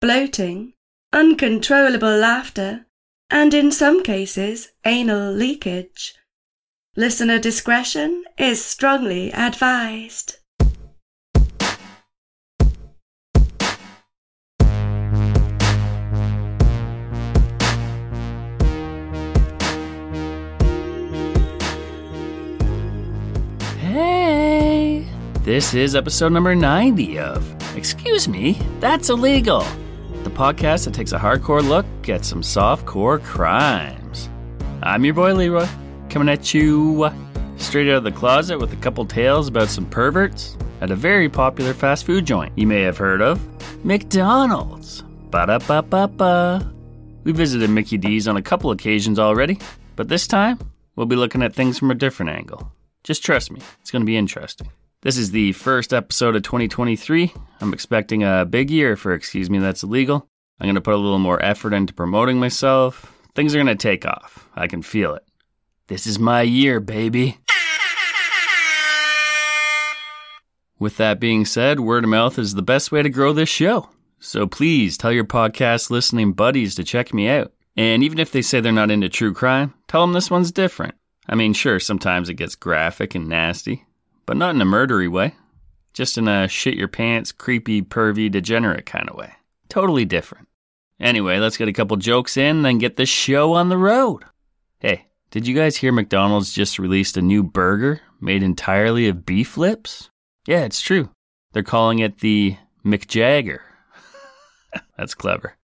bloating, uncontrollable laughter, and in some cases, anal leakage. Listener discretion is strongly advised. Hey! This is episode number 90 of Excuse Me, That's Illegal, the podcast that takes a hardcore look at some softcore crimes. I'm your boy Leroy, coming at you straight out of the closet with a couple tales about some perverts at a very popular fast food joint you may have heard of McDonald's. Ba da ba ba ba. We visited Mickey D's on a couple occasions already, but this time we'll be looking at things from a different angle. Just trust me, it's going to be interesting. This is the first episode of 2023. I'm expecting a big year for Excuse Me That's Illegal. I'm going to put a little more effort into promoting myself. Things are going to take off. I can feel it. This is my year, baby. With that being said, word of mouth is the best way to grow this show. So please tell your podcast listening buddies to check me out. And even if they say they're not into true crime, tell them this one's different. I mean, sure, sometimes it gets graphic and nasty, but not in a murdery way. Just in a shit your pants, creepy, pervy, degenerate kind of way. Totally different. Anyway, let's get a couple jokes in, then get this show on the road. Hey, did you guys hear McDonald's just released a new burger made entirely of beef lips? Yeah, it's true. They're calling it the McJagger. That's clever.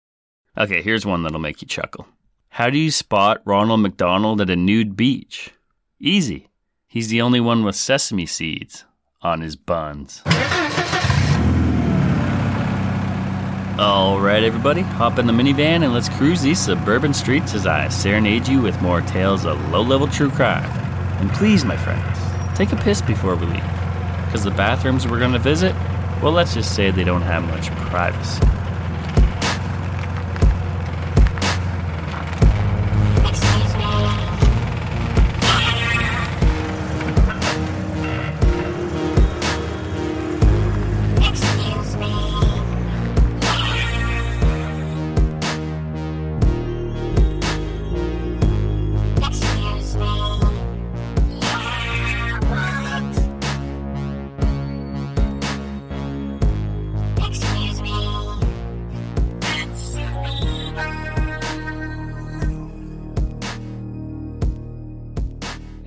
Okay, here's one that'll make you chuckle. How do you spot Ronald McDonald at a nude beach? Easy. He's the only one with sesame seeds on his buns. All right, everybody, hop in the minivan and let's cruise these suburban streets as I serenade you with more tales of low level true crime. And please, my friends, take a piss before we leave. Because the bathrooms we're going to visit, well, let's just say they don't have much privacy.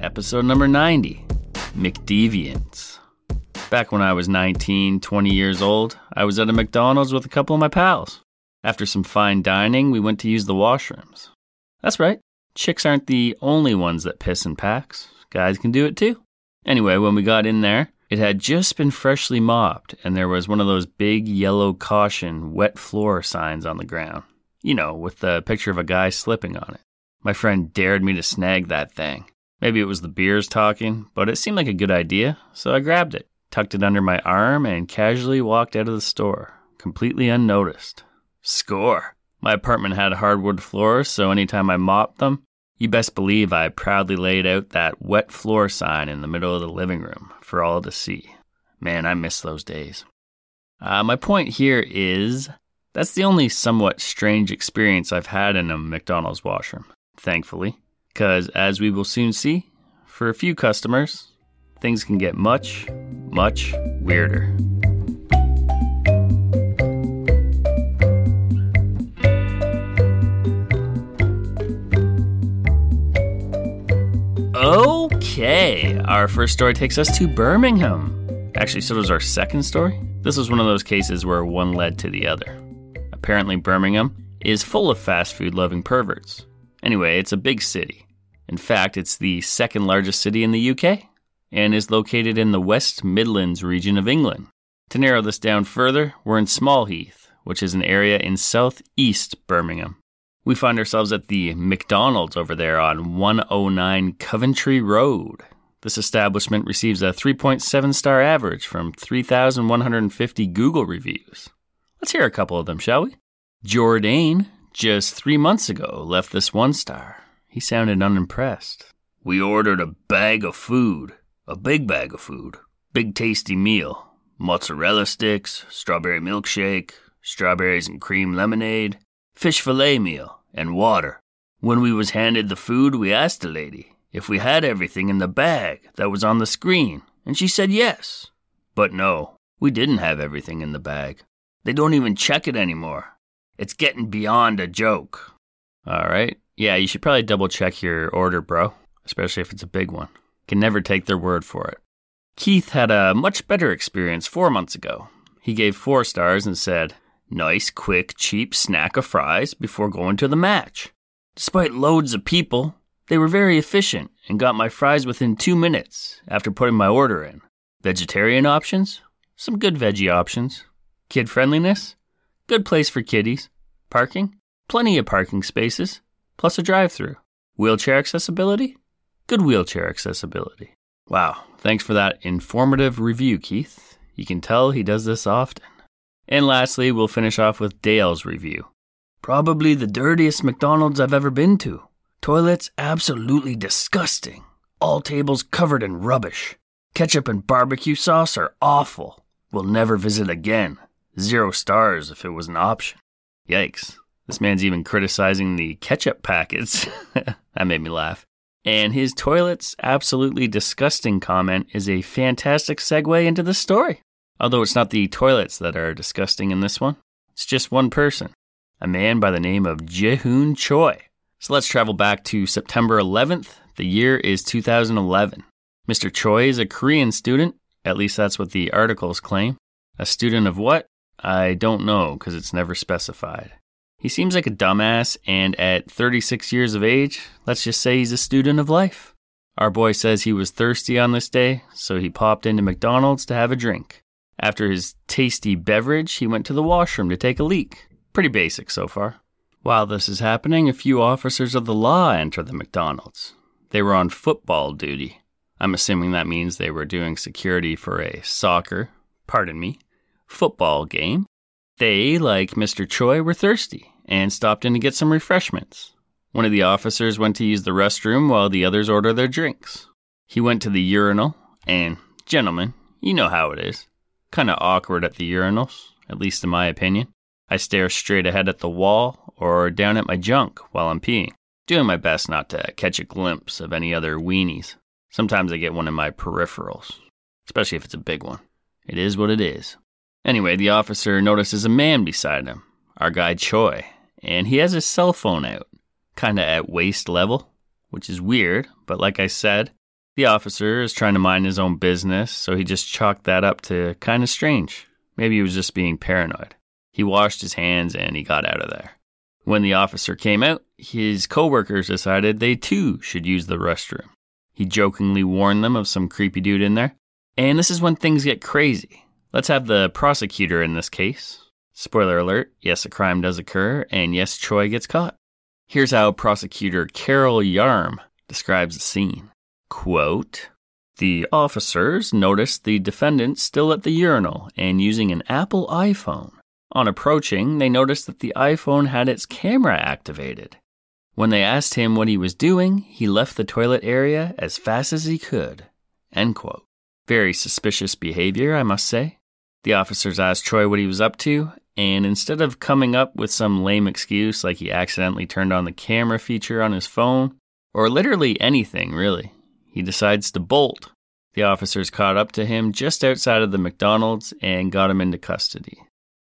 Episode number 90 McDeviants. Back when I was 19, 20 years old, I was at a McDonald's with a couple of my pals. After some fine dining, we went to use the washrooms. That's right, chicks aren't the only ones that piss in packs. Guys can do it too. Anyway, when we got in there, it had just been freshly mopped, and there was one of those big yellow caution wet floor signs on the ground. You know, with the picture of a guy slipping on it. My friend dared me to snag that thing. Maybe it was the beers talking, but it seemed like a good idea, so I grabbed it. tucked it under my arm, and casually walked out of the store, completely unnoticed. Score! My apartment had hardwood floors, so anytime I mopped them, you best believe I proudly laid out that wet floor sign in the middle of the living room for all to see. Man, I miss those days. Uh, my point here is that's the only somewhat strange experience I've had in a McDonald's washroom, thankfully, because as we will soon see, for a few customers, things can get much, much weirder. Okay, our first story takes us to Birmingham. Actually, so does our second story. This was one of those cases where one led to the other. Apparently, Birmingham is full of fast food loving perverts. Anyway, it's a big city. In fact, it's the second largest city in the UK and is located in the West Midlands region of England. To narrow this down further, we're in Small Heath, which is an area in southeast Birmingham. We find ourselves at the McDonald's over there on 109 Coventry Road. This establishment receives a 3.7 star average from 3,150 Google reviews. Let's hear a couple of them, shall we? Jourdain, just three months ago, left this one star. He sounded unimpressed. We ordered a bag of food, a big bag of food, big tasty meal, mozzarella sticks, strawberry milkshake, strawberries and cream lemonade, fish fillet meal, and water. When we was handed the food, we asked the lady if we had everything in the bag that was on the screen, and she said yes. But no, we didn't have everything in the bag. They don't even check it anymore. It's getting beyond a joke. All right. Yeah, you should probably double check your order, bro, especially if it's a big one. Can never take their word for it. Keith had a much better experience four months ago. He gave four stars and said, Nice, quick, cheap snack of fries before going to the match. Despite loads of people, they were very efficient and got my fries within two minutes after putting my order in. Vegetarian options? Some good veggie options. Kid friendliness? Good place for kiddies. Parking? Plenty of parking spaces, plus a drive through. Wheelchair accessibility? Good wheelchair accessibility. Wow, thanks for that informative review, Keith. You can tell he does this often. And lastly, we'll finish off with Dale's review. Probably the dirtiest McDonald's I've ever been to. Toilets absolutely disgusting. All tables covered in rubbish. Ketchup and barbecue sauce are awful. We'll never visit again. Zero stars if it was an option. Yikes. This man's even criticizing the ketchup packets. that made me laugh. And his toilets absolutely disgusting comment is a fantastic segue into the story. Although it's not the toilets that are disgusting in this one, it's just one person, a man by the name of Jaehoon Choi. So let's travel back to September 11th. The year is 2011. Mr. Choi is a Korean student, at least that's what the articles claim. A student of what? I don't know because it's never specified. He seems like a dumbass, and at 36 years of age, let's just say he's a student of life. Our boy says he was thirsty on this day, so he popped into McDonald's to have a drink. After his tasty beverage, he went to the washroom to take a leak. Pretty basic so far. While this is happening, a few officers of the law enter the McDonald's. They were on football duty. I'm assuming that means they were doing security for a soccer, pardon me, football game. They, like Mr. Choi, were thirsty and stopped in to get some refreshments. One of the officers went to use the restroom while the others order their drinks. He went to the urinal, and, gentlemen, you know how it is. Kind of awkward at the urinals, at least in my opinion. I stare straight ahead at the wall or down at my junk while I'm peeing, doing my best not to catch a glimpse of any other weenies. Sometimes I get one in my peripherals, especially if it's a big one. It is what it is. Anyway, the officer notices a man beside him, our guy Choi, and he has his cell phone out, kinda at waist level, which is weird, but like I said, the officer is trying to mind his own business, so he just chalked that up to kinda strange. Maybe he was just being paranoid. He washed his hands and he got out of there. When the officer came out, his coworkers decided they too should use the restroom. He jokingly warned them of some creepy dude in there. And this is when things get crazy. Let's have the prosecutor in this case. Spoiler alert yes, a crime does occur, and yes, Choi gets caught. Here's how prosecutor Carol Yarm describes the scene. Quote The officers noticed the defendant still at the urinal and using an Apple iPhone. On approaching, they noticed that the iPhone had its camera activated. When they asked him what he was doing, he left the toilet area as fast as he could. End quote. Very suspicious behavior, I must say. The officers asked Choi what he was up to, and instead of coming up with some lame excuse like he accidentally turned on the camera feature on his phone, or literally anything really, he decides to bolt. The officers caught up to him just outside of the McDonald's and got him into custody.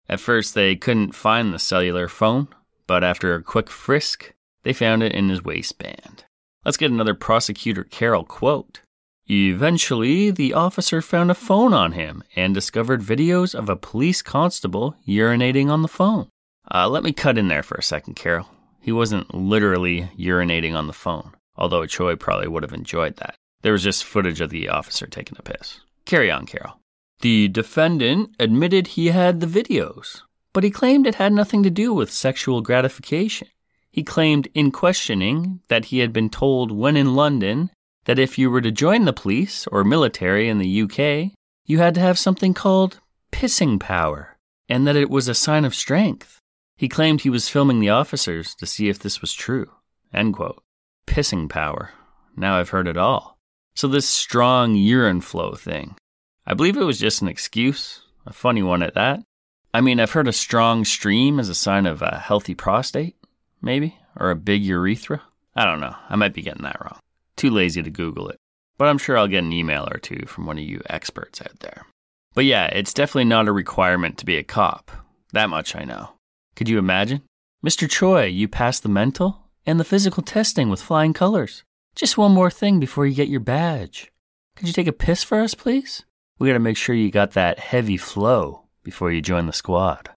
At first, they couldn't find the cellular phone, but after a quick frisk, they found it in his waistband. Let's get another prosecutor Carol quote. Eventually, the officer found a phone on him and discovered videos of a police constable urinating on the phone. Uh, let me cut in there for a second, Carol. He wasn't literally urinating on the phone, although Choi probably would have enjoyed that. There was just footage of the officer taking a piss. Carry on, Carol. The defendant admitted he had the videos, but he claimed it had nothing to do with sexual gratification. He claimed in questioning that he had been told when in London that if you were to join the police or military in the UK, you had to have something called pissing power, and that it was a sign of strength. He claimed he was filming the officers to see if this was true. End quote. Pissing power. Now I've heard it all. So, this strong urine flow thing, I believe it was just an excuse, a funny one at that. I mean, I've heard a strong stream as a sign of a healthy prostate, maybe, or a big urethra. I don't know. I might be getting that wrong. Too lazy to Google it. But I'm sure I'll get an email or two from one of you experts out there. But yeah, it's definitely not a requirement to be a cop. That much I know. Could you imagine? Mr. Choi, you passed the mental and the physical testing with flying colors. Just one more thing before you get your badge. Could you take a piss for us, please? We gotta make sure you got that heavy flow before you join the squad.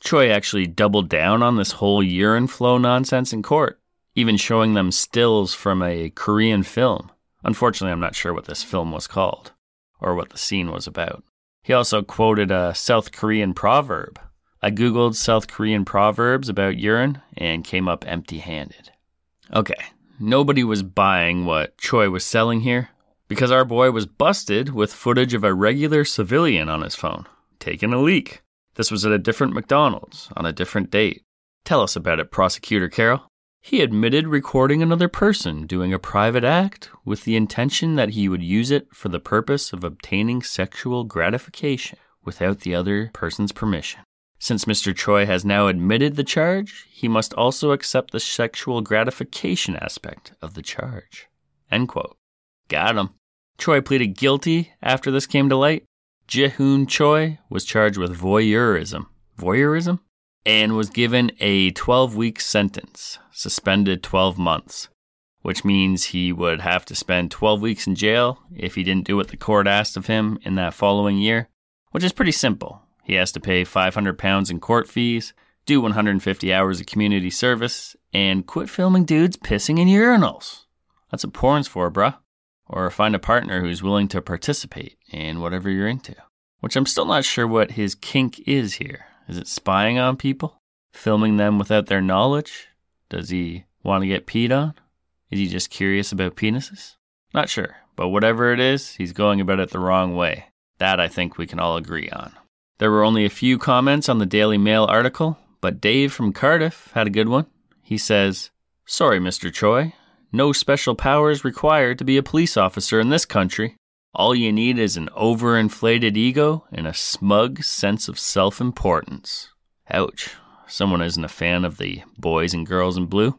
Choi actually doubled down on this whole urine flow nonsense in court even showing them stills from a Korean film. Unfortunately, I'm not sure what this film was called or what the scene was about. He also quoted a South Korean proverb. I googled South Korean proverbs about urine and came up empty handed. Okay, nobody was buying what Choi was selling here because our boy was busted with footage of a regular civilian on his phone taking a leak. This was at a different McDonald's on a different date. Tell us about it, Prosecutor Carol. He admitted recording another person doing a private act with the intention that he would use it for the purpose of obtaining sexual gratification without the other person's permission. Since Mr. Choi has now admitted the charge, he must also accept the sexual gratification aspect of the charge. End quote. Got him. Choi pleaded guilty after this came to light. Jihoon Choi was charged with voyeurism. Voyeurism? And was given a 12 week sentence, suspended 12 months, which means he would have to spend 12 weeks in jail if he didn't do what the court asked of him in that following year, which is pretty simple. He has to pay 500 pounds in court fees, do 150 hours of community service, and quit filming dudes pissing in urinals. That's what porn's for, bruh. Or find a partner who's willing to participate in whatever you're into. Which I'm still not sure what his kink is here. Is it spying on people? Filming them without their knowledge? Does he want to get peed on? Is he just curious about penises? Not sure, but whatever it is, he's going about it the wrong way. That I think we can all agree on. There were only a few comments on the Daily Mail article, but Dave from Cardiff had a good one. He says, Sorry, Mr. Choi. No special powers required to be a police officer in this country. All you need is an overinflated ego and a smug sense of self importance. Ouch. Someone isn't a fan of the boys and girls in blue.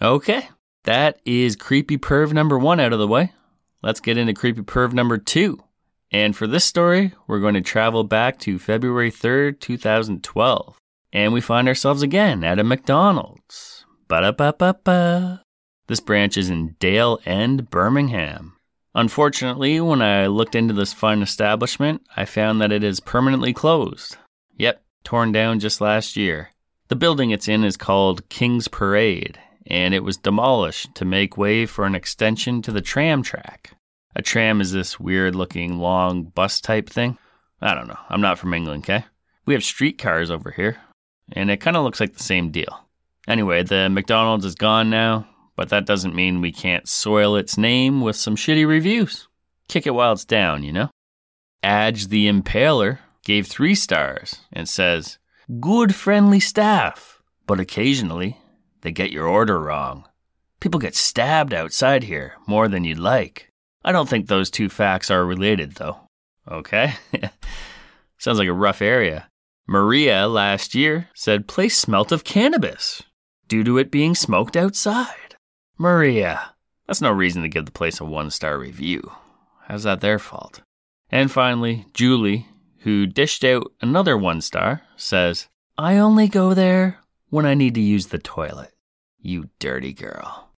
Okay, that is creepy perv number one out of the way. Let's get into creepy perv number two. And for this story, we're going to travel back to February 3rd, 2012. And we find ourselves again at a McDonald's. Ba-da-ba-ba-ba. This branch is in Dale End, Birmingham. Unfortunately, when I looked into this fine establishment, I found that it is permanently closed. Yep, torn down just last year. The building it's in is called King's Parade, and it was demolished to make way for an extension to the tram track. A tram is this weird looking long bus type thing. I don't know. I'm not from England, okay? We have streetcars over here, and it kind of looks like the same deal. Anyway, the McDonald's is gone now, but that doesn't mean we can't soil its name with some shitty reviews. Kick it while it's down, you know? Adge the Impaler gave three stars and says, Good friendly staff, but occasionally they get your order wrong. People get stabbed outside here more than you'd like. I don't think those two facts are related, though. Okay? Sounds like a rough area. Maria last year said place smelt of cannabis due to it being smoked outside. Maria, that's no reason to give the place a one star review. How's that their fault? And finally, Julie, who dished out another one star, says, I only go there when I need to use the toilet. You dirty girl.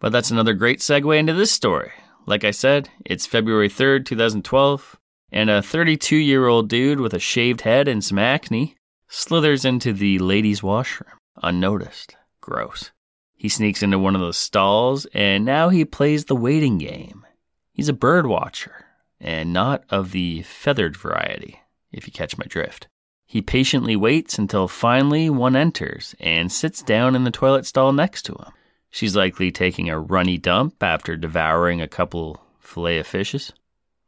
But that's another great segue into this story. Like I said, it's February 3rd, 2012, and a 32 year old dude with a shaved head and some acne slithers into the ladies' washroom unnoticed. Gross. He sneaks into one of the stalls, and now he plays the waiting game. He's a bird watcher, and not of the feathered variety, if you catch my drift. He patiently waits until finally one enters and sits down in the toilet stall next to him. She's likely taking a runny dump after devouring a couple fillet of fishes.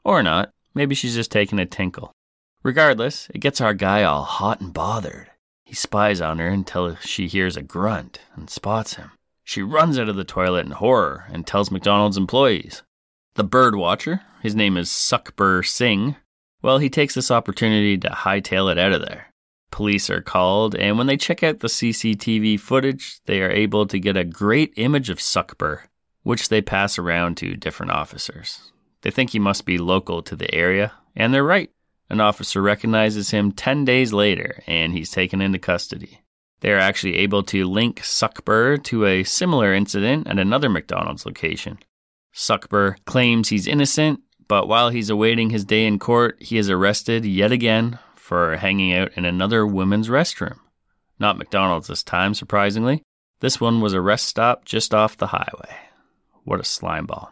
Or not. Maybe she's just taking a tinkle. Regardless, it gets our guy all hot and bothered. He spies on her until she hears a grunt and spots him. She runs out of the toilet in horror and tells McDonald's employees. The bird watcher, his name is Sukhbir Singh, well, he takes this opportunity to hightail it out of there. Police are called, and when they check out the CCTV footage, they are able to get a great image of Sukhbir, which they pass around to different officers. They think he must be local to the area, and they're right. An officer recognizes him 10 days later, and he's taken into custody. They are actually able to link Sukhbir to a similar incident at another McDonald's location. Sukhbir claims he's innocent, but while he's awaiting his day in court, he is arrested yet again for hanging out in another women's restroom. Not McDonald's this time, surprisingly. This one was a rest stop just off the highway. What a slimeball.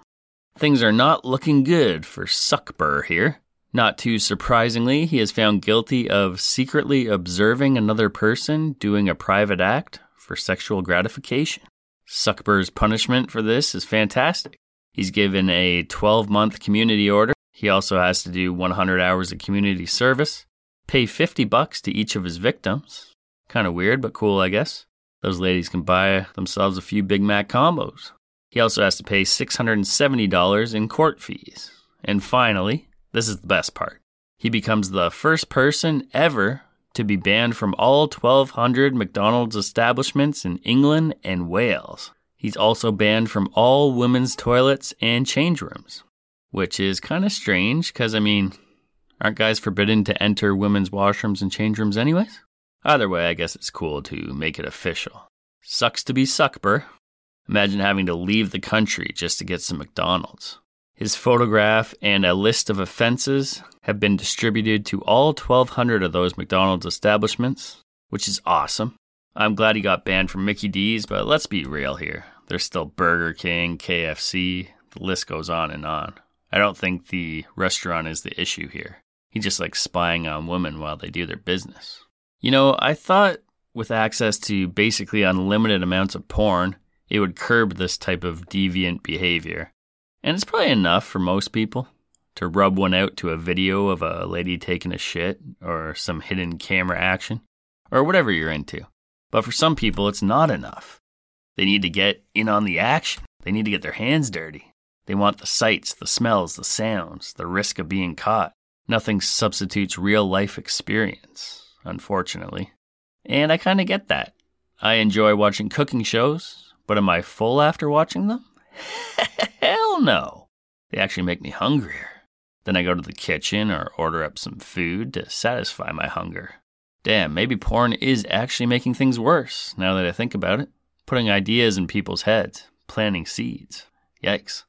Things are not looking good for Sukhbir here. Not too surprisingly, he is found guilty of secretly observing another person doing a private act for sexual gratification. Sukhbir's punishment for this is fantastic. He's given a 12 month community order. He also has to do 100 hours of community service, pay 50 bucks to each of his victims. Kind of weird, but cool, I guess. Those ladies can buy themselves a few Big Mac combos. He also has to pay $670 in court fees. And finally, this is the best part. He becomes the first person ever to be banned from all 1,200 McDonald's establishments in England and Wales. He's also banned from all women's toilets and change rooms, which is kind of strange because, I mean, aren't guys forbidden to enter women's washrooms and change rooms anyways? Either way, I guess it's cool to make it official. Sucks to be Suckber. Imagine having to leave the country just to get some McDonald's. His photograph and a list of offenses have been distributed to all 1,200 of those McDonald's establishments, which is awesome. I'm glad he got banned from Mickey D's, but let's be real here. There's still Burger King, KFC, the list goes on and on. I don't think the restaurant is the issue here. He just likes spying on women while they do their business. You know, I thought with access to basically unlimited amounts of porn, it would curb this type of deviant behavior. And it's probably enough for most people to rub one out to a video of a lady taking a shit or some hidden camera action or whatever you're into. But for some people, it's not enough. They need to get in on the action. They need to get their hands dirty. They want the sights, the smells, the sounds, the risk of being caught. Nothing substitutes real life experience, unfortunately. And I kind of get that. I enjoy watching cooking shows, but am I full after watching them? Hell no. They actually make me hungrier. Then I go to the kitchen or order up some food to satisfy my hunger. Damn, maybe porn is actually making things worse now that I think about it. Putting ideas in people's heads, planting seeds. Yikes.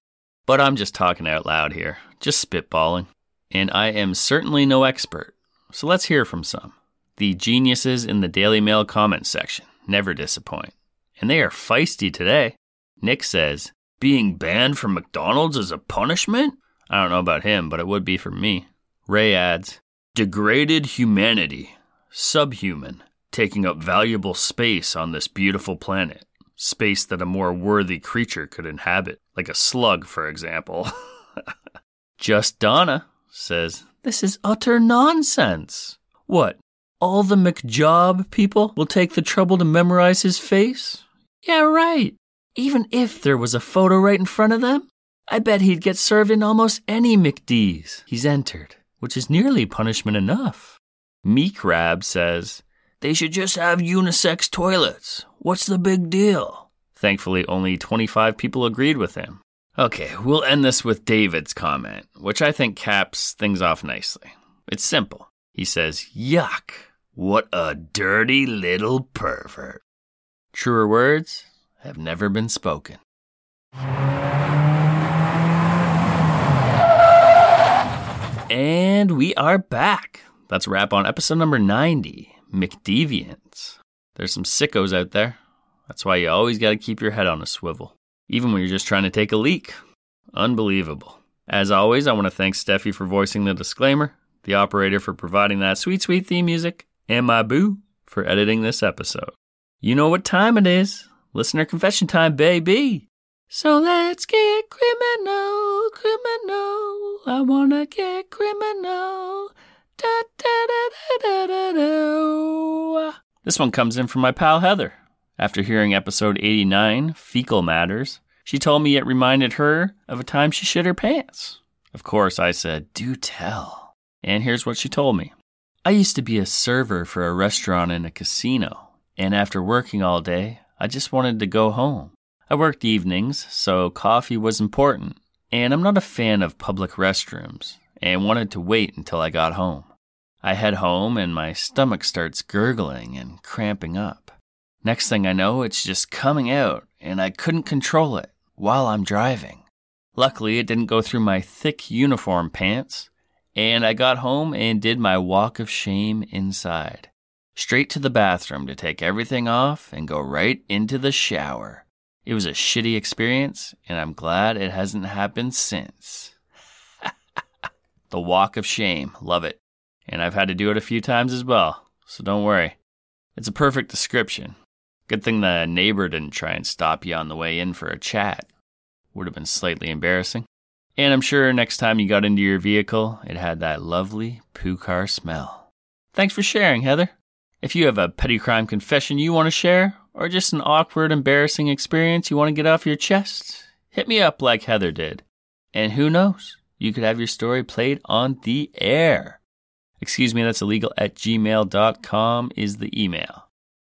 But I'm just talking out loud here, just spitballing. And I am certainly no expert. So let's hear from some. The geniuses in the Daily Mail comment section never disappoint. And they are feisty today. Nick says, being banned from McDonald's is a punishment? I don't know about him, but it would be for me. Ray adds, degraded humanity, subhuman, taking up valuable space on this beautiful planet space that a more worthy creature could inhabit, like a slug, for example. Just Donna says, This is utter nonsense. What? All the McJob people will take the trouble to memorize his face? Yeah, right. Even if there was a photo right in front of them, I bet he'd get served in almost any McDee's he's entered, which is nearly punishment enough. Meek Rab says, They should just have unisex toilets. What's the big deal? Thankfully, only 25 people agreed with him. Okay, we'll end this with David's comment, which I think caps things off nicely. It's simple. He says, Yuck, what a dirty little pervert. Truer words have never been spoken. And we are back. That's a wrap on episode number 90 McDeviants. There's some sickos out there. That's why you always got to keep your head on a swivel, even when you're just trying to take a leak. Unbelievable. As always, I want to thank Steffi for voicing the disclaimer, the operator for providing that sweet, sweet theme music, and my boo for editing this episode. You know what time it is. Listener confession time, baby. So let's get criminal, criminal. I wanna get criminal. This one comes in from my pal Heather. After hearing episode 89, Fecal Matters, she told me it reminded her of a time she shit her pants. Of course, I said, Do tell. And here's what she told me I used to be a server for a restaurant in a casino, and after working all day, I just wanted to go home. I worked evenings, so coffee was important, and I'm not a fan of public restrooms, and wanted to wait until I got home. I head home, and my stomach starts gurgling and cramping up. Next thing I know, it's just coming out, and I couldn't control it while I'm driving. Luckily, it didn't go through my thick uniform pants, and I got home and did my walk of shame inside. Straight to the bathroom to take everything off and go right into the shower. It was a shitty experience, and I'm glad it hasn't happened since. the walk of shame, love it. And I've had to do it a few times as well, so don't worry. It's a perfect description. Good thing the neighbor didn't try and stop you on the way in for a chat. Would have been slightly embarrassing. And I'm sure next time you got into your vehicle, it had that lovely poo car smell. Thanks for sharing, Heather. If you have a petty crime confession you want to share, or just an awkward, embarrassing experience you want to get off your chest, hit me up like Heather did. And who knows, you could have your story played on the air. Excuse me, that's illegal at gmail.com is the email.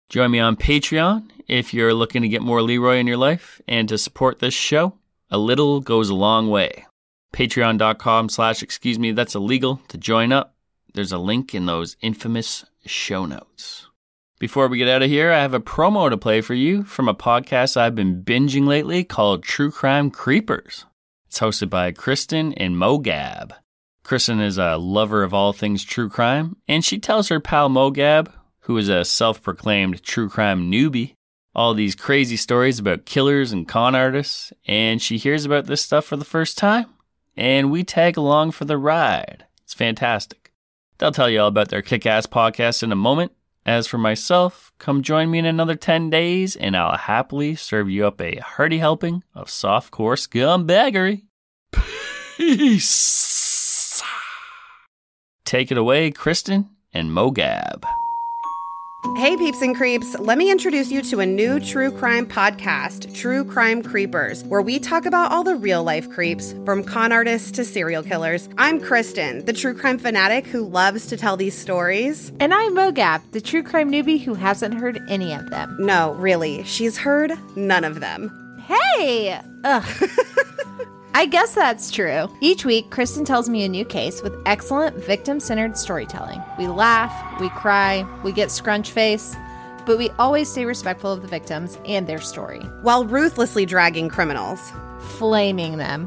Join me on Patreon if you're looking to get more Leroy in your life and to support this show. A little goes a long way. Patreon.com slash excuse me, that's illegal to join up. There's a link in those infamous show notes. Before we get out of here, I have a promo to play for you from a podcast I've been binging lately called True Crime Creepers. It's hosted by Kristen and Mogab. Kristen is a lover of all things true crime, and she tells her pal Mogab, who is a self proclaimed true crime newbie. All these crazy stories about killers and con artists, and she hears about this stuff for the first time, and we tag along for the ride. It's fantastic. They'll tell you all about their kick ass podcast in a moment. As for myself, come join me in another 10 days and I'll happily serve you up a hearty helping of softcore scumbaggery. Peace. Take it away, Kristen and Mogab. Hey, peeps and creeps. Let me introduce you to a new true crime podcast, True Crime Creepers, where we talk about all the real life creeps, from con artists to serial killers. I'm Kristen, the true crime fanatic who loves to tell these stories. And I'm Mogab, the true crime newbie who hasn't heard any of them. No, really, she's heard none of them. Hey! Ugh. I guess that's true. Each week, Kristen tells me a new case with excellent victim centered storytelling. We laugh, we cry, we get scrunch face, but we always stay respectful of the victims and their story, While ruthlessly dragging criminals. Flaming them.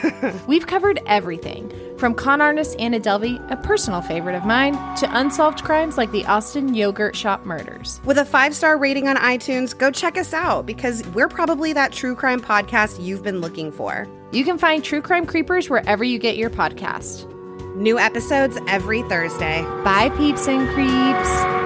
We've covered everything from con artist Anna Delvey, a personal favorite of mine, to unsolved crimes like the Austin Yogurt Shop murders. With a five star rating on iTunes, go check us out because we're probably that true crime podcast you've been looking for. You can find True Crime Creepers wherever you get your podcast. New episodes every Thursday. Bye, peeps and creeps.